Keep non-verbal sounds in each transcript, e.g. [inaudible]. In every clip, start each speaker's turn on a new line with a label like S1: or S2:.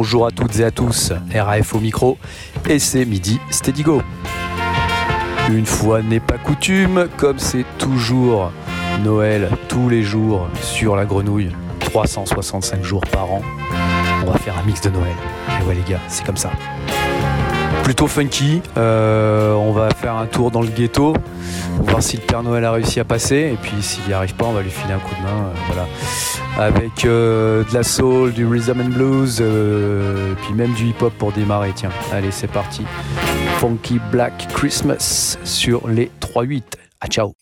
S1: Bonjour à toutes et à tous, RAF au micro, et c'est midi Steady Go. Une fois n'est pas coutume, comme c'est toujours Noël tous les jours sur la grenouille, 365 jours par an, on va faire un mix de Noël. Et ouais les gars, c'est comme ça plutôt funky. Euh, on va faire un tour dans le ghetto, voir si le Père Noël a réussi à passer. Et puis s'il n'y arrive pas, on va lui filer un coup de main. Euh, voilà. Avec euh, de la soul, du rhythm and blues, et puis même du hip-hop pour démarrer. Tiens, allez, c'est parti. Funky Black Christmas sur les 3-8. À ciao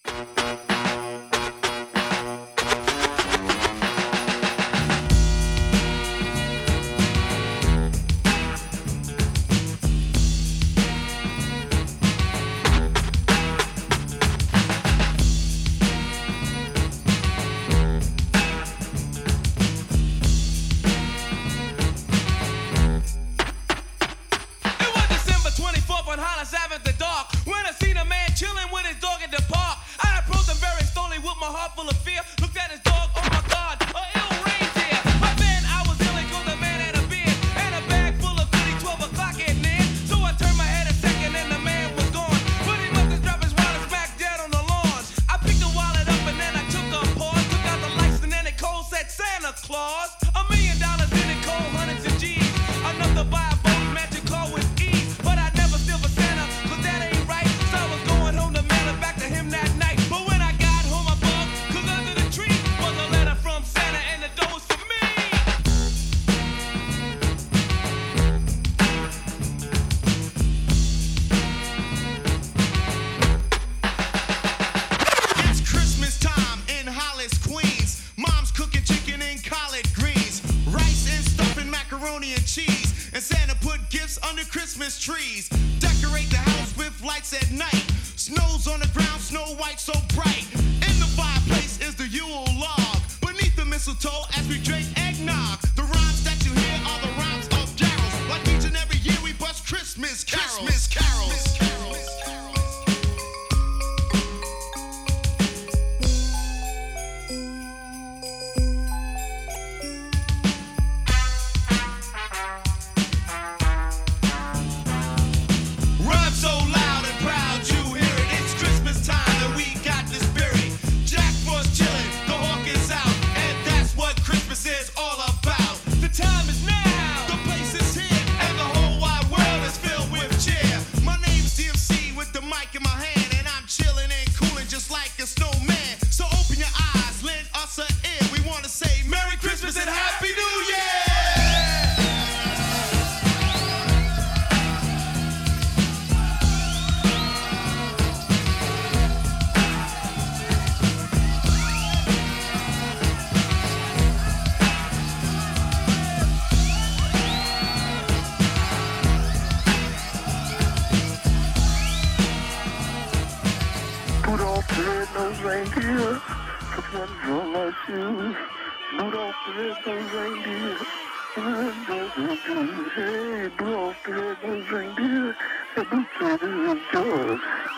S2: the butcher and the doors.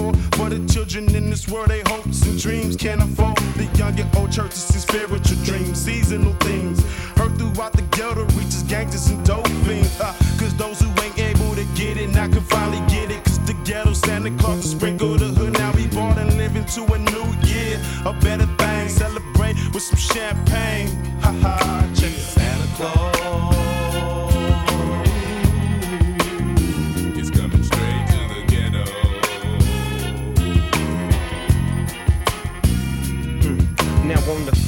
S3: for. For the children in this world, they hopes and dreams can't afford. The young and old churches see spiritual dreams, seasonal things. Heard throughout the ghetto reaches gangsters and dope fiends. Uh, Cause those who ain't able to get it, now can finally get it. Cause the ghetto Santa Claus sprinkle the hood. Now we born and living to a new year, a better thing. Celebrate with some champagne. Ha ha, check Santa Claus.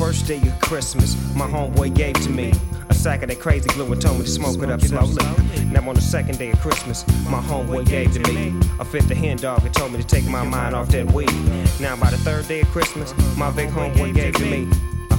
S4: first day of Christmas, my homeboy gave to me a sack of that crazy glue and told me to smoke, it up slowly. slowly. Now on the second day of Christmas, my homeboy gave to me a fifth of hen dog and told me to take my mind off that weed. Now by the third day of Christmas, my big homeboy gave to me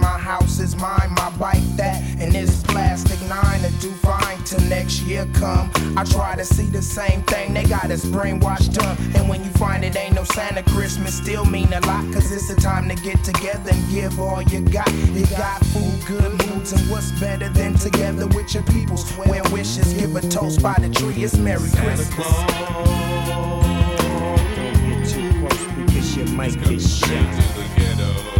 S5: my house is mine. My bike that and this plastic nine to do fine till next year come. I try to see the same thing, they got us brainwashed up. And when you find it ain't no Santa Christmas, still mean a lot, cause it's the time to get together and give all you got. You got food, good moods, and what's better than together with your peoples? Where wishes give a toast by the tree, it's Merry Christmas.
S4: Don't get too close because you might get shot.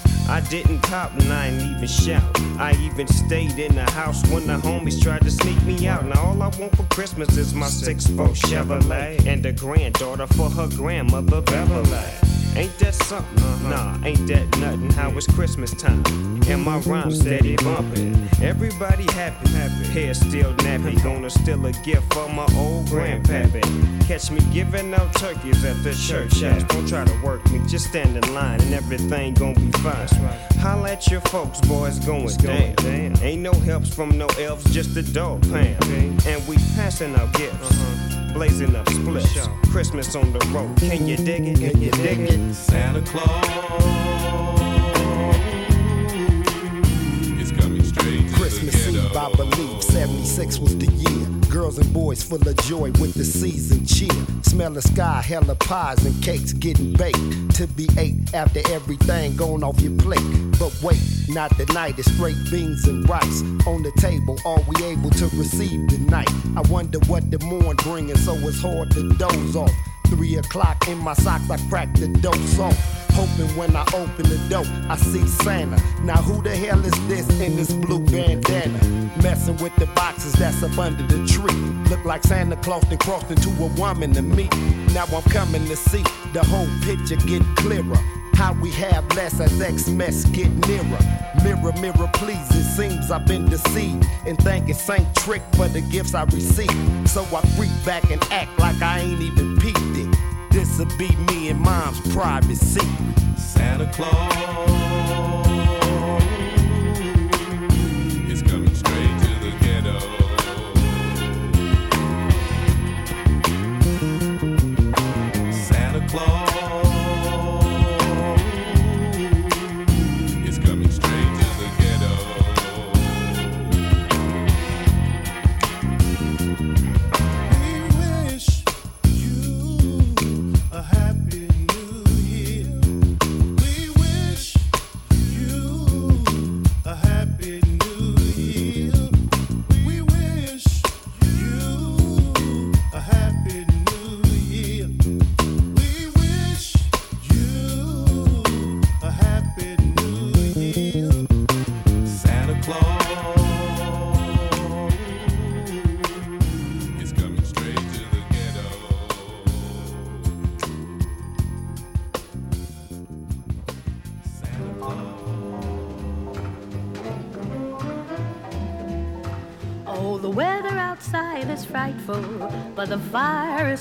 S4: I didn't cop and I even shout. I even stayed in the house when the homies tried to sneak me out. Now all I want for Christmas is my 6'4 Chevrolet and a granddaughter for her grandmother Beverly. Ain't that something? Nah, ain't that nothing. How it's Christmas time and my rhyme steady bumping. Everybody happy, happy. Hair still nappy. Gonna steal a gift for my old grandpappy. Catch me giving out turkeys at the church house. Don't try to work me, just stand in line and everything gon' be fine. Holla at your folks, boys going down. Ain't no helps from no elves, just the dog pound. And we passing out gifts, uh-huh. blazing up splits. Christmas on the road, can you dig it? Can you dig it?
S1: Santa Claus is coming straight to
S6: Christmas
S1: the
S6: Eve. I believe 76 was the year. Girls and boys full of joy with the season cheer. Smell the sky, hella pies and cakes getting baked to be ate after everything gone off your plate. But wait, not tonight, it's straight beans and rice on the table. Are we able to receive tonight? I wonder what the morn bringing, so it's hard to doze off. Three o'clock in my socks, I crack the dose off. Hoping when I open the door, I see Santa. Now who the hell is this in this blue bandana? Messing with the boxes that's up under the tree. Look like Santa Claus and crossed into a woman to me. Now I'm coming to see the whole picture get clearer. How we have less as X-Mess get nearer. Mirror, mirror, please, seems I've been deceived. And thanking Saint Trick for the gifts I received. So I freak back and act like I ain't even peeped it. This'll be me and mom's private secret.
S1: Santa Claus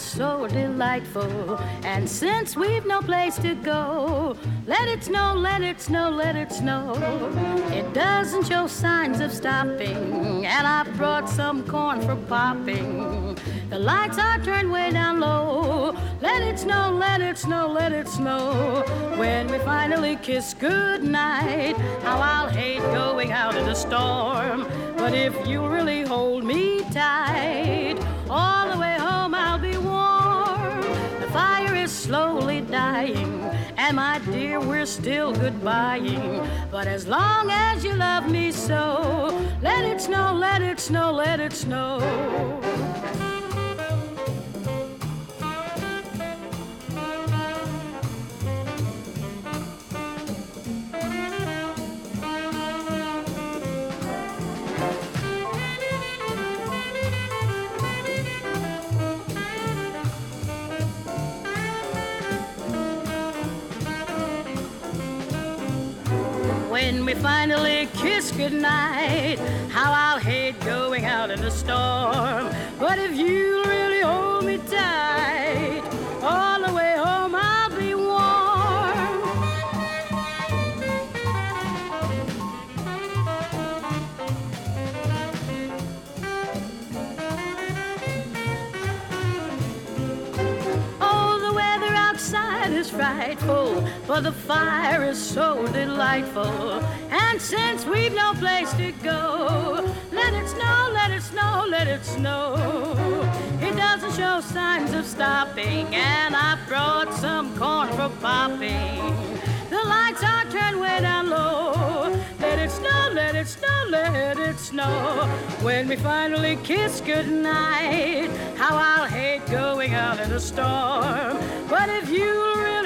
S7: so delightful. And since we've no place to go, let it snow, let it snow, let it snow. It doesn't show signs of stopping, and I brought some corn for popping. The lights are turned way down low. Let it snow, let it snow, let it snow. When we finally kiss goodnight, how I'll hate going out in the storm. But if you really hold me tight, slowly dying, and my dear, we're still goodbying. But as long as you love me so, let it snow, let it snow, let it snow. Kiss goodnight, how I'll hate going out in the storm. But if you really hold me tight, all the way home I'll be warm. Oh, the weather outside is frightful, but the fire is so delightful. And since we've no place to go, let it snow, let it snow, let it snow. It doesn't show signs of stopping, and I've brought some corn for popping. The lights are turned way down low. Let it snow, let it snow, let it snow. When we finally kiss goodnight, how I'll hate going out in a storm. But if you'll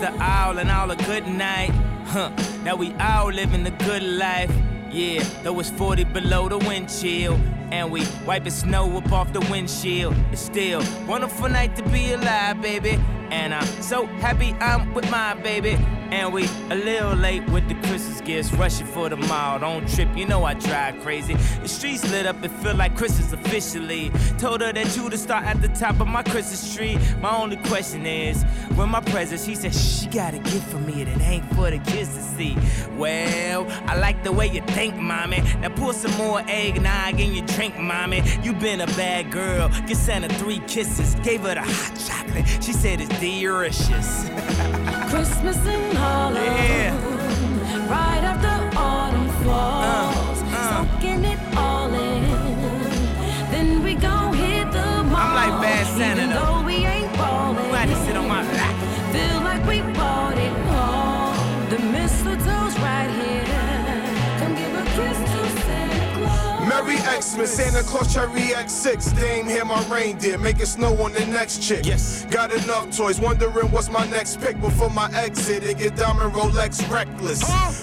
S8: To
S9: all and all a good night. Huh, now we all living the good life. Yeah, though it's 40 below the wind chill. And we wiping snow up off the windshield. It's still wonderful night to be alive, baby. And I'm so happy I'm with my baby. And we a little late with the Christmas gifts, rushing for the mall. Don't trip, you know I drive crazy. The streets lit up, it feel like Christmas officially. Told her that you to start at the top of my Christmas tree. My only question is, when my present, she said she got a gift for me that ain't for the kids to see. Well, I like the way you think, mommy. Now pour some more eggnog in your drink, mommy. You been a bad girl. Get Santa three kisses. Gave her the hot chocolate. She said it's delicious. [laughs]
S8: Christmas in Harlem.
S9: Yeah.
S8: Right after autumn falls,
S9: uh.
S8: soaking it all in. Then we gon' hit the mall.
S9: I'm like Bad Santa, though.
S1: Xmas, Santa Claus Cherry X6. Dame here my reindeer, make it snow on the next chick.
S9: Yes.
S1: Got enough toys, wondering what's my next pick before my exit and get diamond Rolex reckless.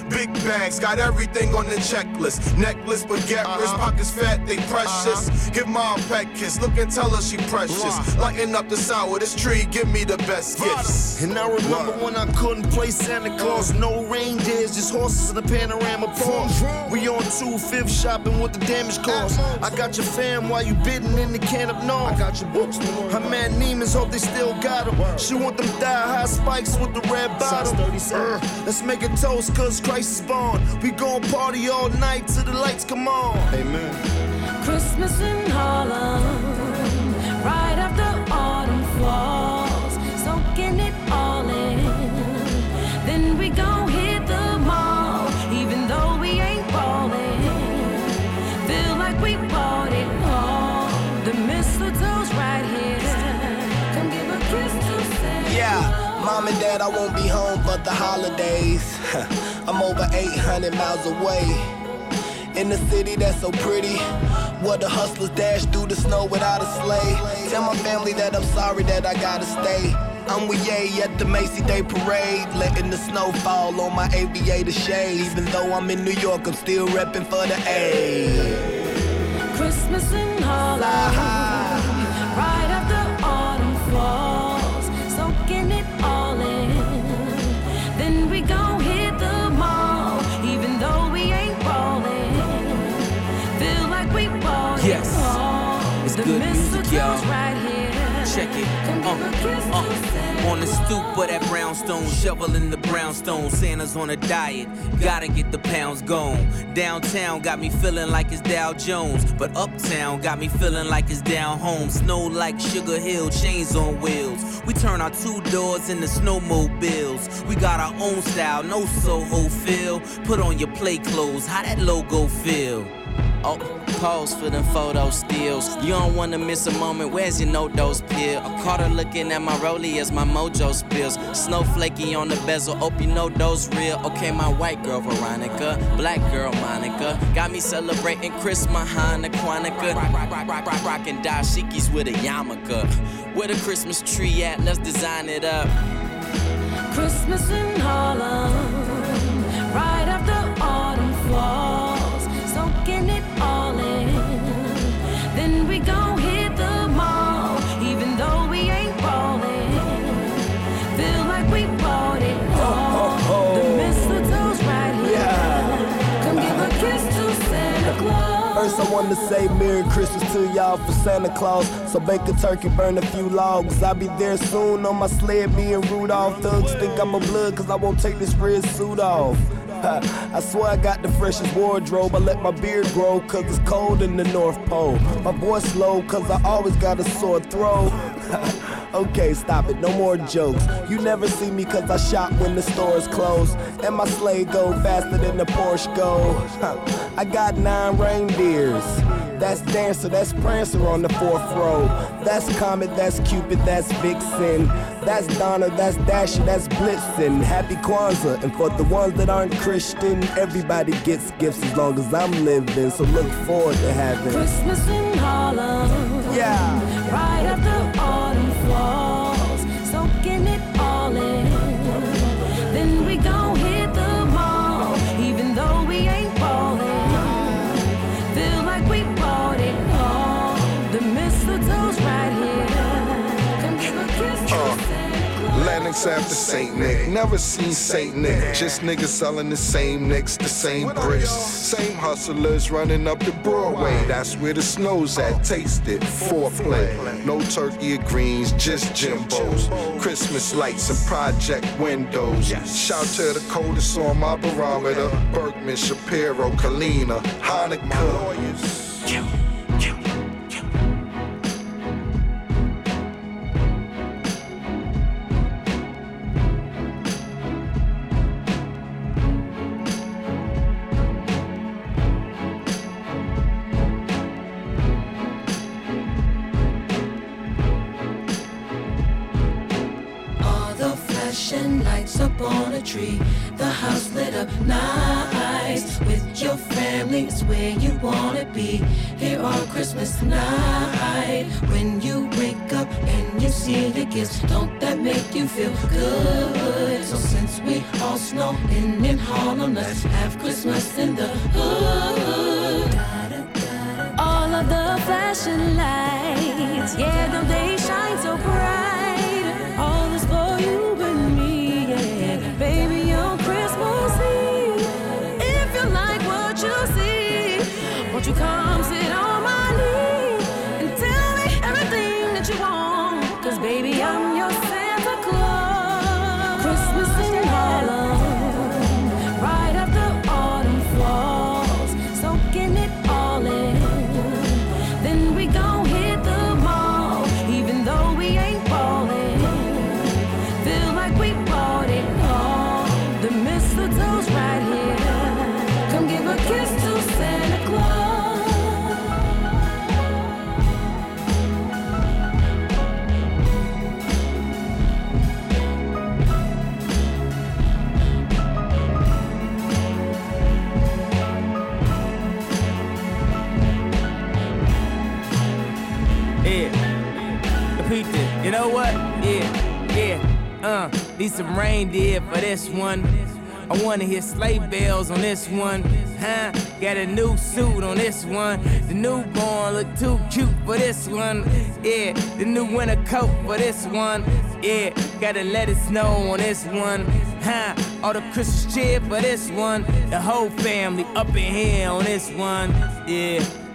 S1: Big bags, got everything on the checklist. Necklace, baguette, wrist pockets fat, they precious. Give mom a pet kiss, look and tell her she precious. Lighten up the sour, this tree, give me the best gifts.
S10: And I remember when I couldn't play Santa Claus, no reindeers, just horses in a panorama Porsche. We on two fifth shopping with the damage cost. I got your fam while you bidding in the can of north. I got your books. Her man Neiman's hope they still got them. She want them thigh high spikes with the red bottom. Uh, let's make a toast cause Christ is born. We gon' party all night till the lights come on. Amen.
S8: Christmas in Harlem, right
S11: I won't be home for the holidays. [laughs] I'm over 800 miles away. In the city that's so pretty, where the hustlers dash through the snow without a sleigh. Tell my family that I'm sorry that I gotta stay. I'm with Ye at the Macy Day Parade, letting the snow fall on my aviator shade. Even though I'm in New York, I'm still repping for the A.
S8: Christmas in Harlem,
S9: Uh. On the stoop of that brownstone, shoveling the brownstone. Santa's on a diet, gotta get the pounds gone. Downtown got me feeling like it's Dow Jones, but uptown got me feeling like it's down home. Snow like Sugar Hill, chains on wheels. We turn our two doors into snowmobiles. We got our own style, no Soho feel. Put on your play clothes, how that logo feel?
S12: Oh, pose for them photo stills. You don't wanna miss a moment. Where's your no dose pill? I caught her looking at my rollie as my mojo spills. Snowflakey on the bezel. Hope you know those real. Okay, my white girl Veronica, black girl Monica, got me celebrating Christmas, Hanukkah, rock, rock, rock, rock, rock, rockin' dashikis with a yarmulke. Where the Christmas tree at? Let's design it up.
S8: Christmas in Harlem,
S6: First, I want to say Merry Christmas to y'all for Santa Claus. So bake a turkey, burn a few logs. I'll be there soon on my sled. Me and Rudolph thugs think I'm a blood, cause I won't take this red suit off. I swear I got the freshest wardrobe. I let my beard grow, cause it's cold in the North Pole. My voice slow, cause I always got a sore throat. [laughs] okay, stop it, no more jokes. You never see me cause I shop when the stores close. And my sleigh go faster than the Porsche go. [laughs] I got nine reindeers. That's Dancer, that's Prancer on the fourth row. That's Comet, that's Cupid, that's Vixen. That's Donner, that's Dasher, that's Blitzen. Happy Kwanzaa. And for the ones that aren't Christian, everybody gets gifts as long as I'm living. So look forward to having.
S8: Christmas in Harlem.
S6: Yeah.
S8: Right after autumn falls,
S1: After Saint Nick. Never seen Saint Nick. Just niggas selling the same nicks, the same bricks. Same hustlers running up the Broadway. That's where the snow's at. Taste it. Foreplay. No turkey or greens, just Jimbos. Christmas lights and project windows. Shout to the coldest on my barometer. Bergman, Shapiro, Kalina, Hanukkah.
S8: Tree. The house lit up nice. With your family, it's where you wanna be. Here on Christmas night. When you wake up and you see the gifts, don't that make you feel good? So since we all snowing in Harlem, let's have Christmas in the hood. All of the flashing lights, yeah,
S9: need some reindeer for this one. I wanna hear sleigh bells on this one. Huh? Got a new suit on this one. The newborn look too cute for this one. Yeah, the new winter coat for this one. Yeah, gotta let it snow on this one. Huh? All the Christmas cheer for this one. The whole family up in here on this one. Yeah.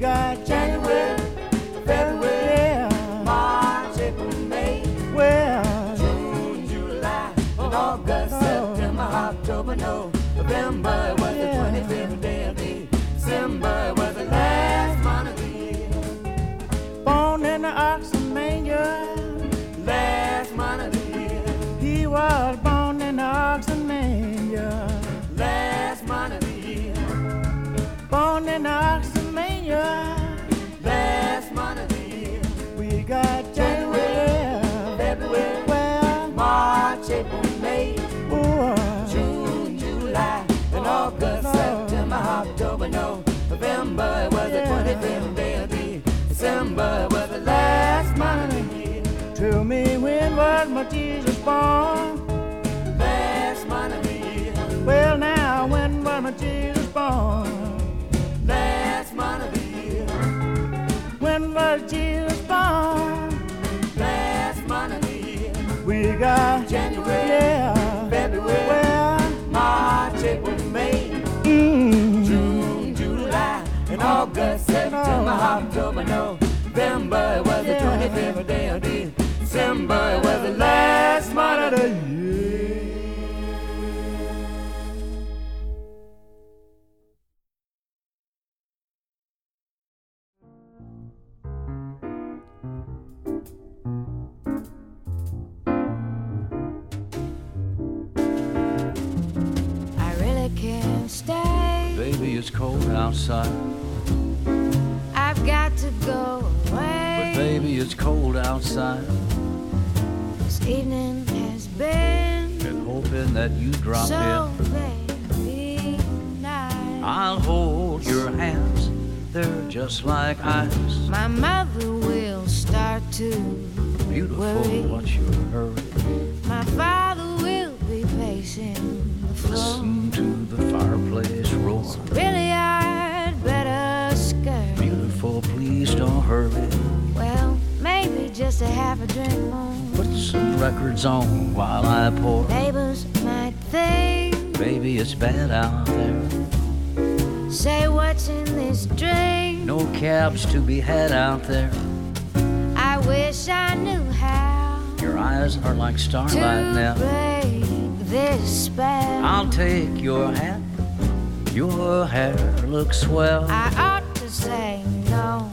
S13: Got January, February, March, April, May. Well, June, July, August, oh. September, October, November. Was the last the year. Tell me when was my Jesus born? Last the year. Well, now when was my Jesus born? Last the year. When was Jesus born? Last the year. We got January, yeah. February, well, March, April, May, mm. June, July, and August, September, October, November. It was the 25th day of December. It was the last month of the year.
S14: I really can't stay.
S15: Baby, it's cold outside.
S14: Got to go away.
S15: But baby, it's cold outside.
S14: This evening has been
S15: Been hoping that you drop
S14: so
S15: in.
S14: very nice.
S15: I'll hold your hands. They're just like ice.
S14: My mother will start to
S15: Beautiful,
S14: worry.
S15: what's your hurry?
S14: My father will be pacing the floor.
S15: Listen to the fireplace roar.
S14: Really,
S15: hurry.
S14: Well, maybe just a half a drink more.
S15: Put some records on while I pour.
S14: Neighbors might think,
S15: Baby, it's bad out there.
S14: say what's in this drink.
S15: No cabs to be had out there.
S14: I wish I knew how
S15: Your eyes are like starlight
S14: to
S15: now.
S14: break this spell.
S15: I'll take your hat. Your hair looks swell.
S14: I ought to say no,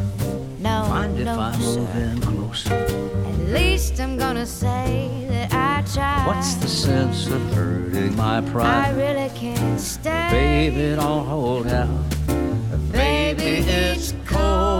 S15: if
S14: no,
S15: I move
S14: sir.
S15: in closer?
S14: At least I'm gonna say that I tried.
S15: What's the sense of hurting my pride?
S14: I really can't stay.
S15: Baby, don't hold out. Baby, it's cold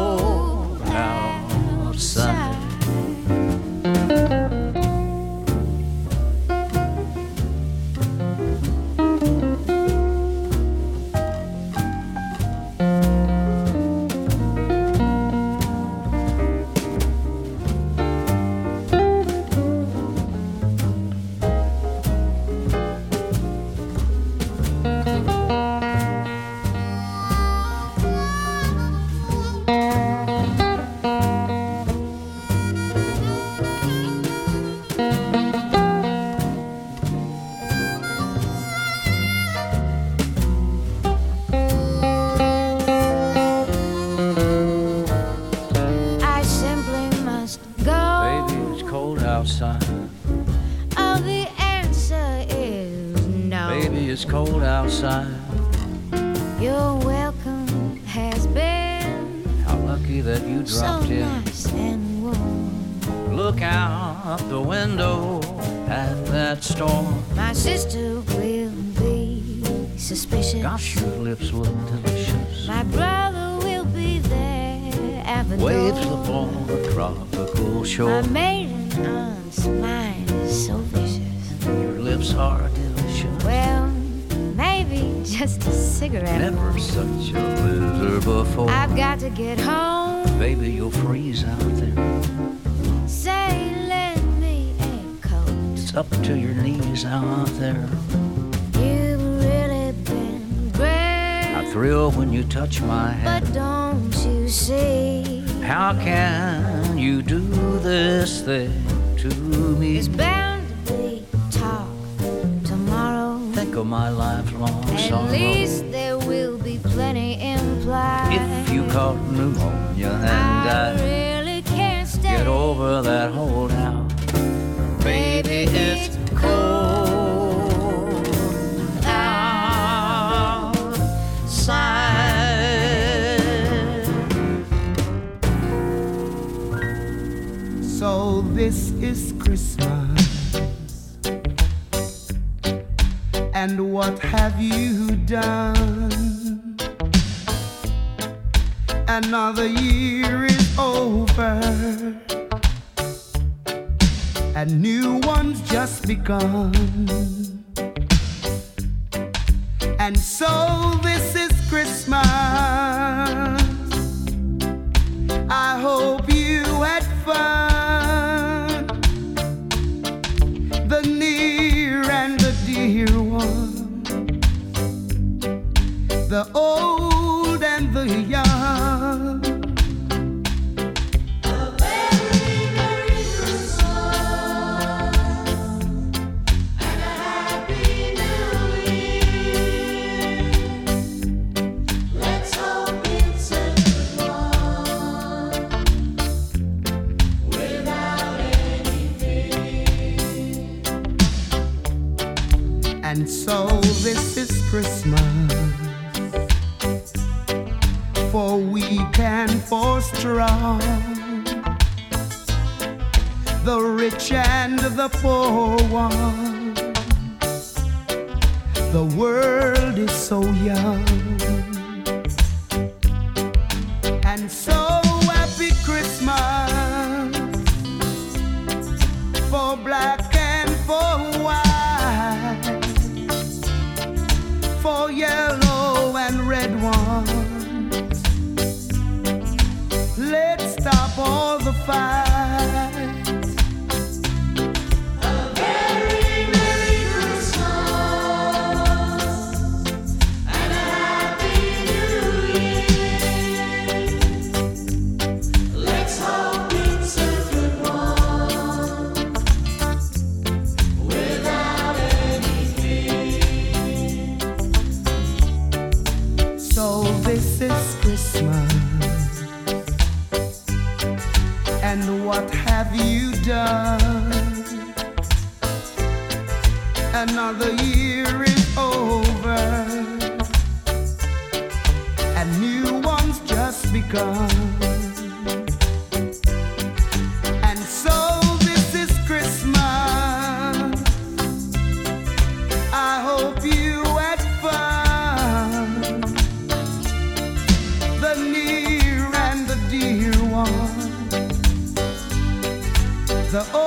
S15: tropical
S14: My
S15: shore.
S14: maiden aunt's mind is so vicious.
S15: Your lips are delicious.
S14: Well, maybe just a cigarette.
S15: Never such a loser before.
S14: I've got to get home.
S15: Baby, you'll freeze out there.
S14: Say, lend me a coat.
S15: It's up to your knees out there.
S14: You've really been great.
S15: I thrill when you touch my hand.
S14: But don't you see?
S15: How can you do this thing to me?
S14: There's bound to be talk tomorrow.
S15: Think of my lifelong
S14: At
S15: sorrow.
S14: least there will be plenty implied.
S15: If you caught pneumonia and
S14: I
S15: I
S11: have you done? Another year is over. And new one's just begun. And so this is Christmas. This Christmas. And what have you done? Another year is over. And new one's just begun. The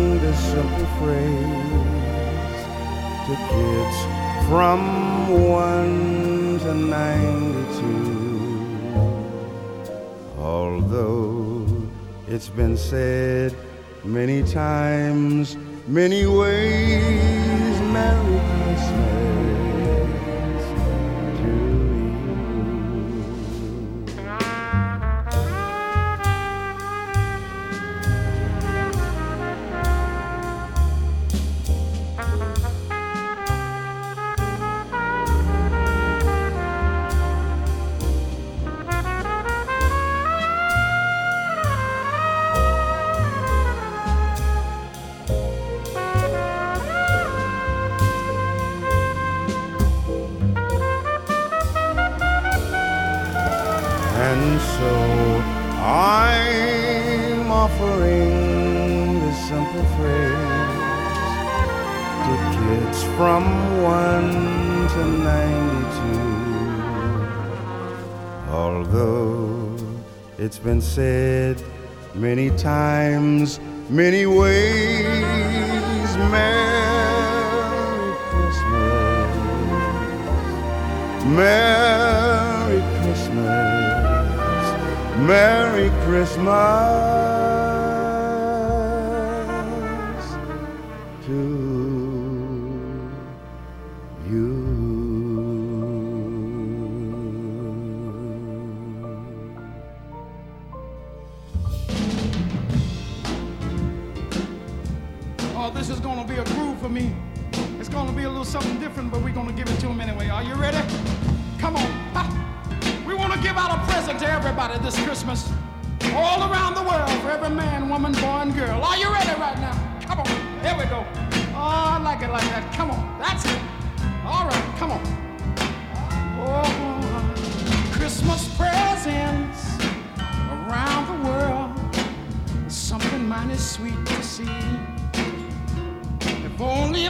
S16: this simple phrase to kids from 1 to 92. Although it's been said many times, many ways, Merry Christmas been said many times, many ways, Merry Christmas. Merry Christmas. Merry Christmas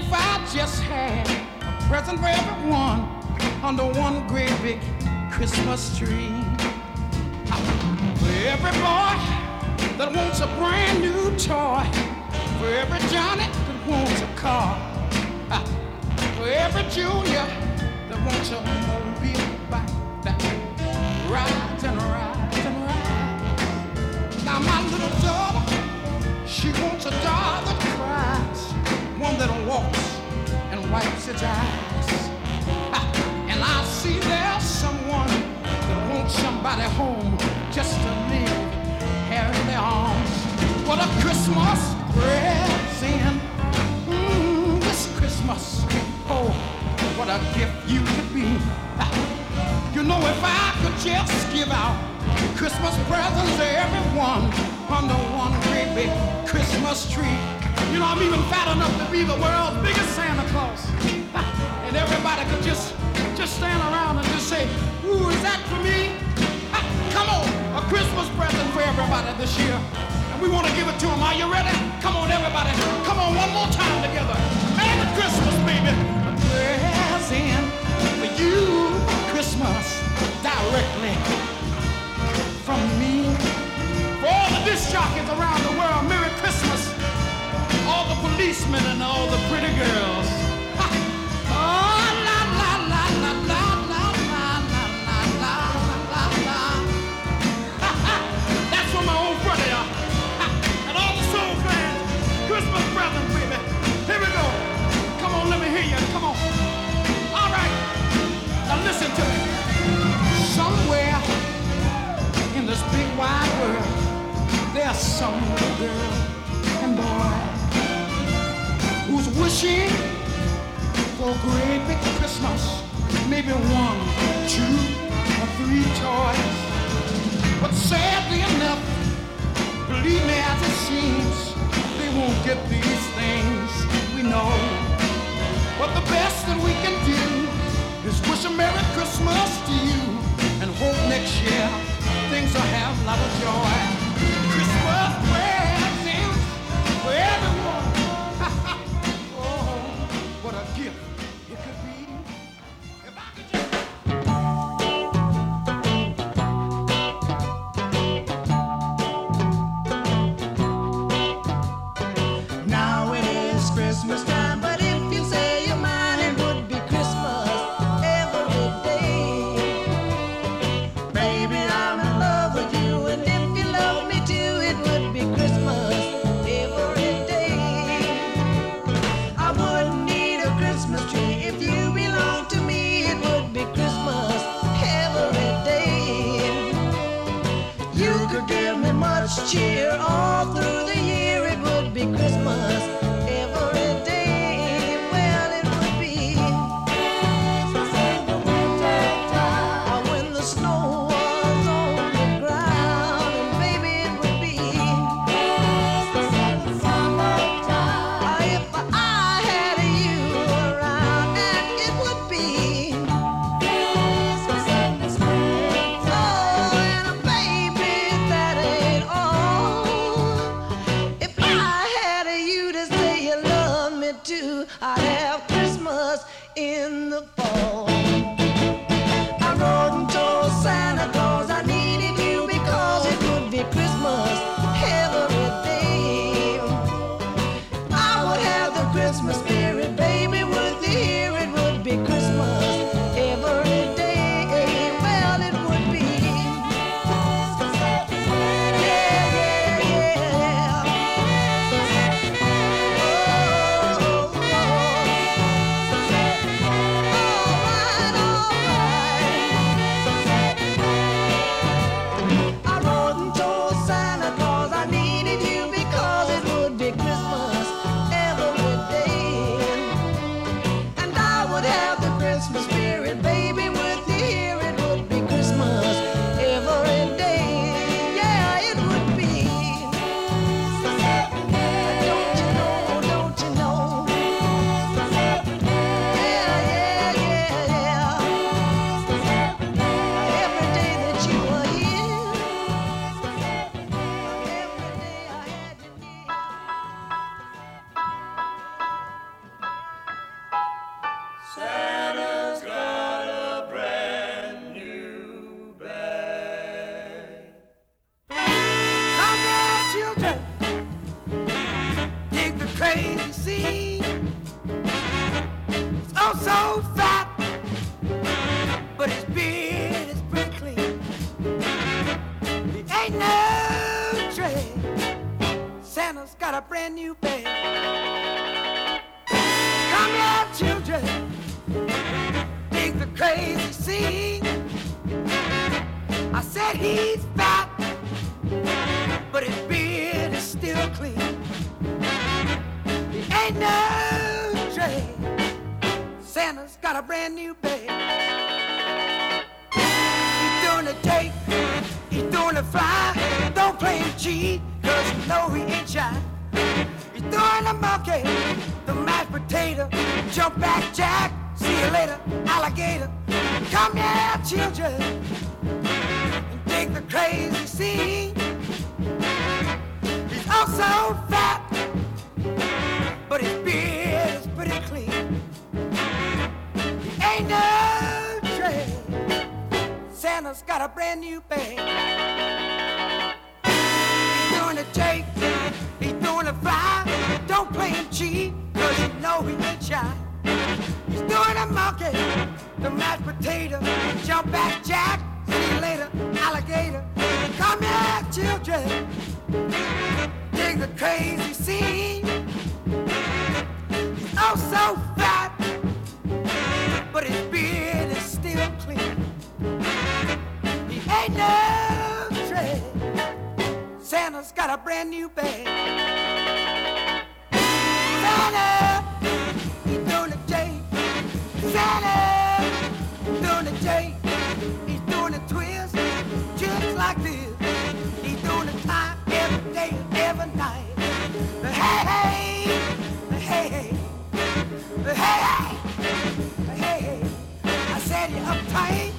S17: if I just had a present for everyone under one great big Christmas tree. For every boy that wants a brand new toy. For every Johnny that wants a car. For every Junior that wants a mobile bike that rides and rides and rides. Now my little daughter, she wants a doll that cries, one that walks and wipes its eyes. And I see there's someone that wants somebody home just to live here in their arms. What a Christmas present. Mm, this Christmas. Oh, what a gift you could be. You know, if I could just give out Christmas presents to everyone under one great big Christmas tree. You know, I'm even fat enough to be the world's biggest Santa Claus. [laughs] And everybody could just just stand around and just say, Ooh, is that for me? Come on, a Christmas present for everybody this year. And we want to give it to them. Are you ready? Come on, everybody. Come on, one more time together. Merry Christmas, baby. Present for you, Christmas, directly from me. For all the disc jockeys around the world, policemen and all the pretty girls. Oh, la, la, la, la, la, la, la, la, la, la, la, la. Ha, ha! That's my old. And all the soul fans. Christmas present, baby. Here we go. Come on, let me hear you. Come on. All right. Now listen to me. Somewhere in this big wide world, there's some girl great big Christmas. Maybe one, two, or three toys. But sadly enough, believe me as it seems, they won't get these things we know. But the best that we can do is wish a Merry Christmas to you and hope next year things will have a lot of joy.
S18: Cheer all oh, me I'd have Christmas in the fall. Said he's fat but his beard is still clean. He ain't no trade. Santa's got a brand new bag. He's doing the take, he's doing the fly. Don't play him cheat, cause you know he ain't shy. He's doing the monkey, the mashed potato, jump back jack. See you later, alligator. Come here, children, crazy scene. He's also fat, but his beard is pretty clean. He ain't no trade. Santa's got a brand new bag. He's doing a take, he's doing the fly. Don't play him cheat, cause you know he ain't shy. He's doing a monkey, the mashed potato, jump back jack. See you later, alligator. Come here, children dig the crazy scene. He's oh so fat, but his beard is still clean. He ain't no trade. Santa's got a brand new bag. Santa, he's the J. Santa, uptight,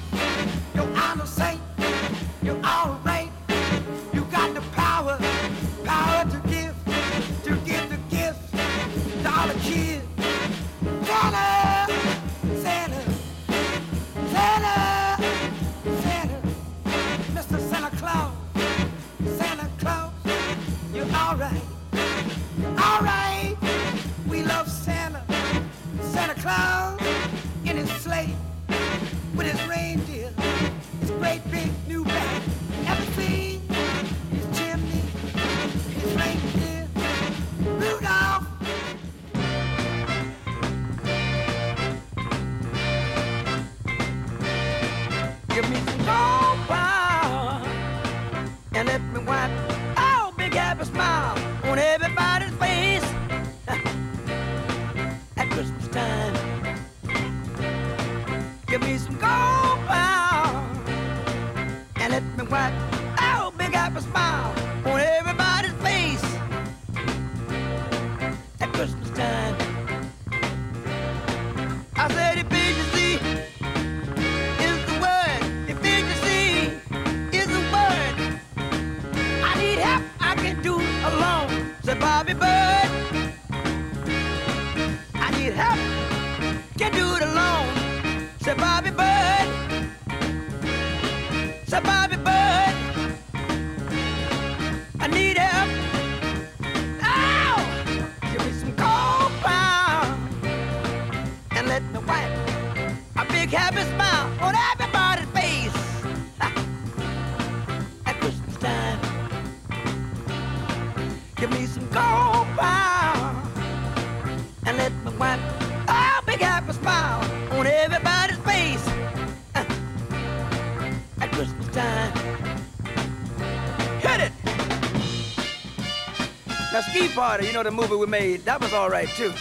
S18: Ski Party, you know the movie we made, that was all right too.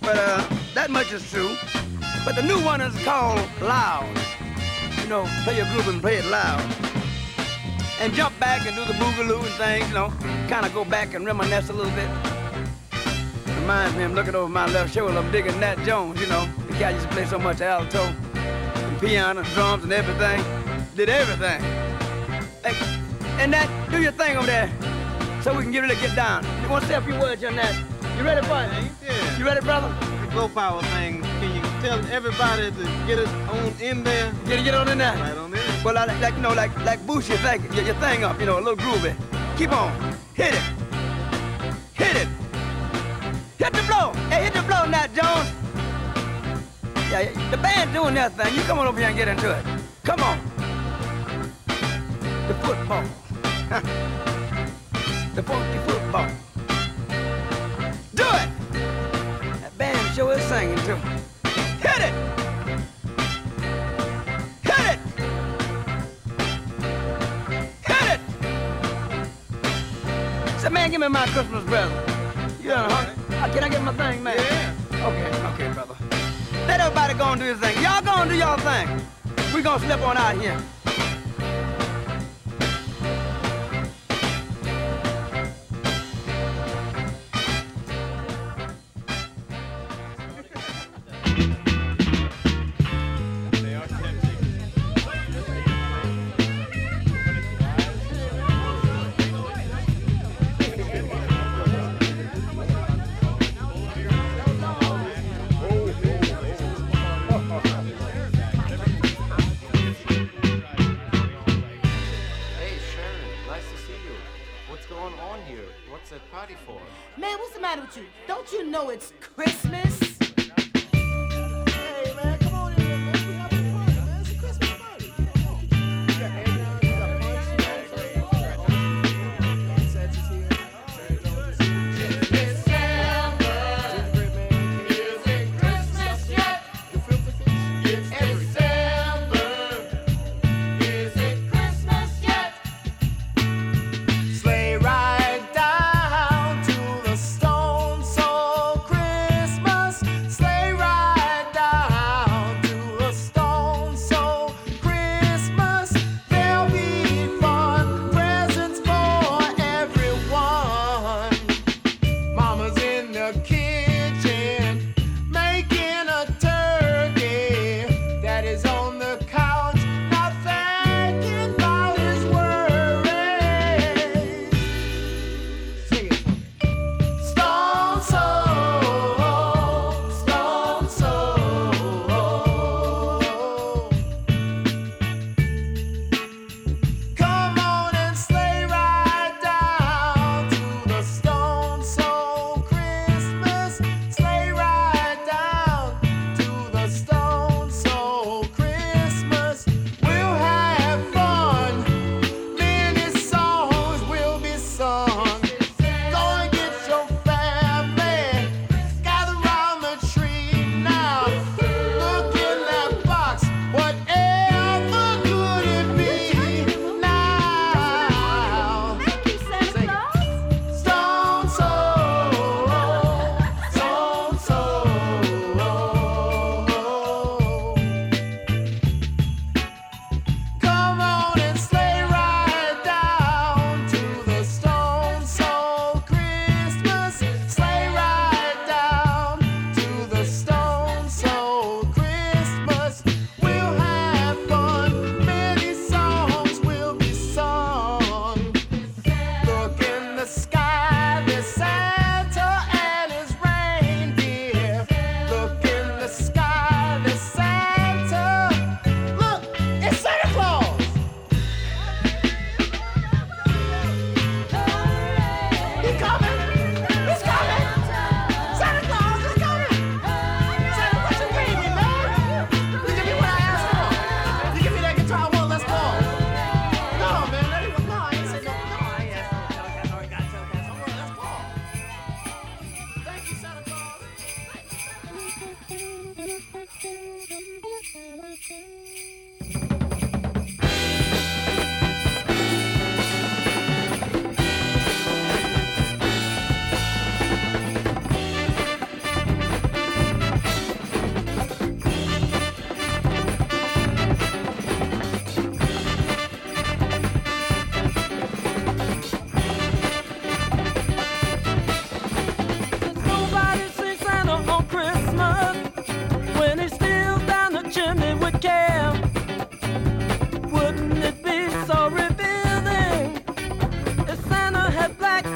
S18: But uh, that much is true. But the new one is called Loud. You know, play your groove and play it loud. And jump back and do the boogaloo and things, you know, kind of go back and reminisce a little bit. Reminds me, I'm looking over my left shoulder, I'm digging Nat Jones, you know. The guy used to play so much alto, and piano, drums, and everything. Did everything. Hey, and that, do your thing over there, so we can get ready to get down. You want to say a few words on that? You ready, boy?
S19: Yeah.
S18: You ready, brother?
S19: The Go Power thing. Can you tell everybody to get it on in there?
S18: Get it, get on in there.
S19: Right on there.
S18: Well, like, like you know, like like boost your thing, your, your thing up, you know, a little groovy. Keep on, hit it, hit it, hit the blow. Hey, hit the blow, Nat Jones. Yeah, yeah, the band's doing their thing. You come on over here and get into it. Come on. The football. [laughs] the funky football. Do it. That band sure is singing too. Hit it. Hit it. Hit it. Say, man, give me my Christmas present. You done hungry? Uh, Can I get my thing, man? Yeah. Okay, okay, brother. Let everybody go and do his thing. Y'all go and do y'all thing. We gonna slip on out here.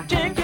S20: Chick